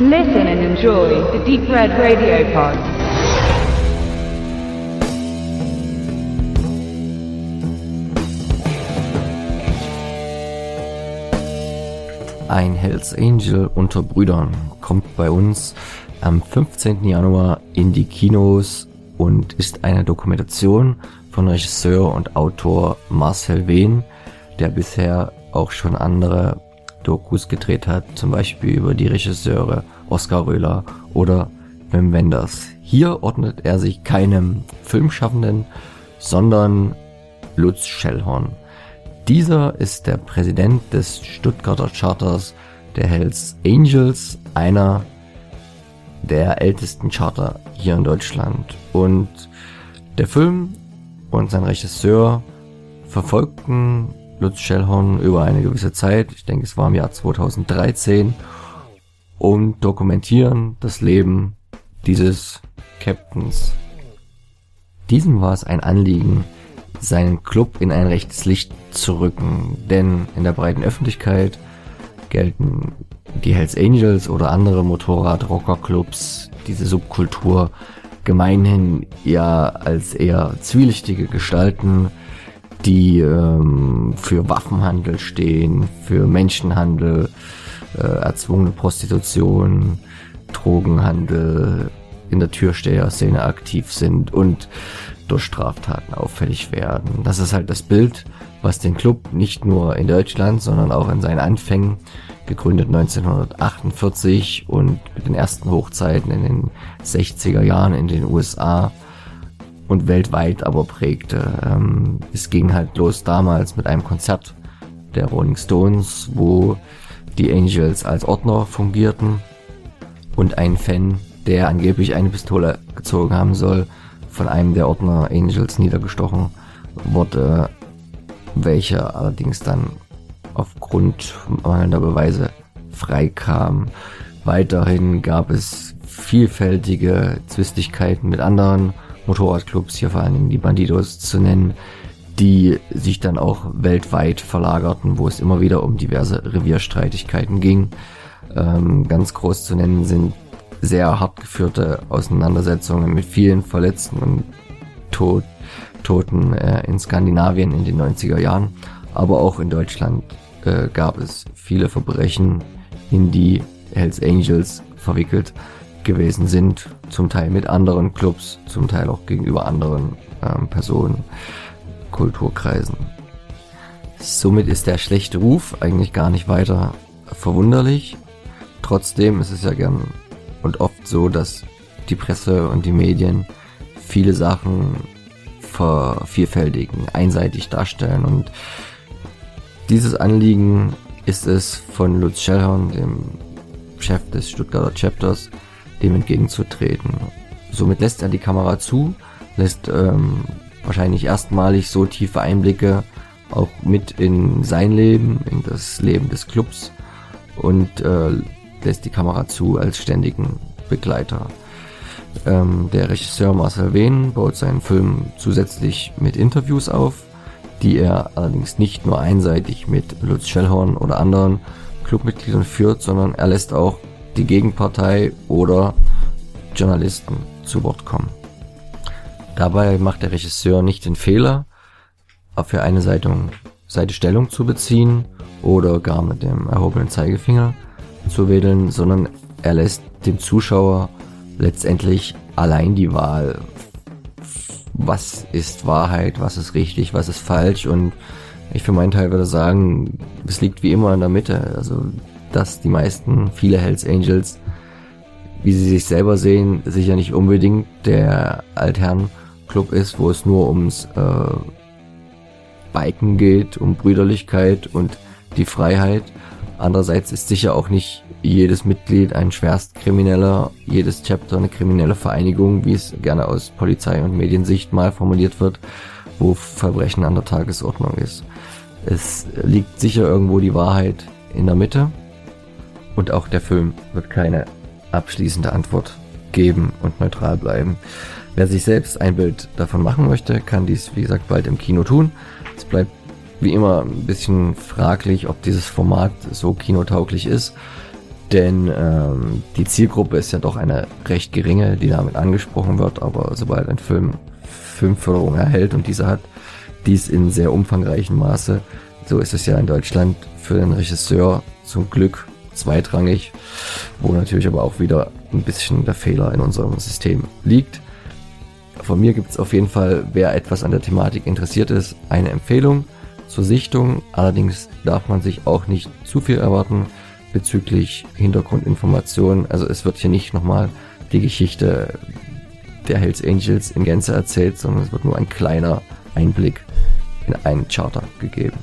Listen and enjoy the Deep Red Radio Pod. Ein Hells Angel unter Brüdern kommt bei uns am 15. Januar in die Kinos und ist eine Dokumentation von Regisseur und Autor Marcel Wehn, der bisher auch schon andere Dokus gedreht hat, zum Beispiel über die Regisseure Oskar Röhler oder Wim Wenders. Hier ordnet er sich keinem Filmschaffenden, sondern Lutz Schellhorn. Dieser ist der Präsident des Stuttgarter Charters der Hells Angels, einer der ältesten Charter hier in Deutschland. Und der Film und sein Regisseur verfolgten Lutz Schellhorn über eine gewisse Zeit, ich denke es war im Jahr 2013, und dokumentieren das Leben dieses Captains. Diesem war es ein Anliegen, seinen Club in ein rechtes Licht zu rücken, denn in der breiten Öffentlichkeit gelten die Hells Angels oder andere Motorrad-Rocker-Clubs, diese Subkultur, gemeinhin ja als eher zwielichtige Gestalten, die ähm, für Waffenhandel stehen, für Menschenhandel, äh, erzwungene Prostitution, Drogenhandel, in der Türsteher-Szene aktiv sind und durch Straftaten auffällig werden. Das ist halt das Bild, was den Club nicht nur in Deutschland, sondern auch in seinen Anfängen, gegründet 1948 und mit den ersten Hochzeiten in den 60er Jahren in den USA, und weltweit aber prägte. Ähm, es ging halt los damals mit einem Konzert der Rolling Stones, wo die Angels als Ordner fungierten und ein Fan, der angeblich eine Pistole gezogen haben soll, von einem der Ordner Angels niedergestochen wurde, welcher allerdings dann aufgrund mangelnder Beweise freikam. Weiterhin gab es vielfältige Zwistigkeiten mit anderen Motorradclubs, hier vor allen Dingen die Bandidos zu nennen, die sich dann auch weltweit verlagerten, wo es immer wieder um diverse Revierstreitigkeiten ging. Ähm, ganz groß zu nennen sind sehr hart geführte Auseinandersetzungen mit vielen Verletzten und Tod, Toten äh, in Skandinavien in den 90er Jahren, aber auch in Deutschland äh, gab es viele Verbrechen, in die Hells Angels verwickelt gewesen sind, zum Teil mit anderen Clubs, zum Teil auch gegenüber anderen ähm, Personen, Kulturkreisen. Somit ist der schlechte Ruf eigentlich gar nicht weiter verwunderlich. Trotzdem ist es ja gern und oft so, dass die Presse und die Medien viele Sachen vervielfältigen, einseitig darstellen und dieses Anliegen ist es von Lutz Schellhorn, dem Chef des Stuttgarter Chapters, dem entgegenzutreten. Somit lässt er die Kamera zu, lässt ähm, wahrscheinlich erstmalig so tiefe Einblicke auch mit in sein Leben, in das Leben des Clubs und äh, lässt die Kamera zu als ständigen Begleiter. Ähm, der Regisseur Marcel Wehn baut seinen Film zusätzlich mit Interviews auf, die er allerdings nicht nur einseitig mit Lutz Schellhorn oder anderen Clubmitgliedern führt, sondern er lässt auch die Gegenpartei oder Journalisten zu Wort kommen. Dabei macht der Regisseur nicht den Fehler, für eine Seite, Seite Stellung zu beziehen oder gar mit dem erhobenen Zeigefinger zu wedeln, sondern er lässt dem Zuschauer letztendlich allein die Wahl, was ist Wahrheit, was ist richtig, was ist falsch und ich für meinen Teil würde sagen, es liegt wie immer in der Mitte. Also dass die meisten, viele Hells Angels, wie sie sich selber sehen, sicher nicht unbedingt der Altherren-Club ist, wo es nur ums äh, Biken geht, um Brüderlichkeit und die Freiheit. Andererseits ist sicher auch nicht jedes Mitglied ein Schwerstkrimineller, jedes Chapter eine kriminelle Vereinigung, wie es gerne aus Polizei- und Mediensicht mal formuliert wird, wo Verbrechen an der Tagesordnung ist. Es liegt sicher irgendwo die Wahrheit in der Mitte. Und auch der Film wird keine abschließende Antwort geben und neutral bleiben. Wer sich selbst ein Bild davon machen möchte, kann dies, wie gesagt, bald im Kino tun. Es bleibt wie immer ein bisschen fraglich, ob dieses Format so kinotauglich ist. Denn ähm, die Zielgruppe ist ja doch eine recht geringe, die damit angesprochen wird, aber sobald ein Film Filmförderung erhält und diese hat dies in sehr umfangreichem Maße, so ist es ja in Deutschland für den Regisseur zum Glück zweitrangig, wo natürlich aber auch wieder ein bisschen der Fehler in unserem System liegt. Von mir gibt es auf jeden Fall, wer etwas an der Thematik interessiert ist, eine Empfehlung zur Sichtung. Allerdings darf man sich auch nicht zu viel erwarten bezüglich Hintergrundinformationen. Also es wird hier nicht nochmal die Geschichte der Hells Angels in Gänze erzählt, sondern es wird nur ein kleiner Einblick in einen Charter gegeben.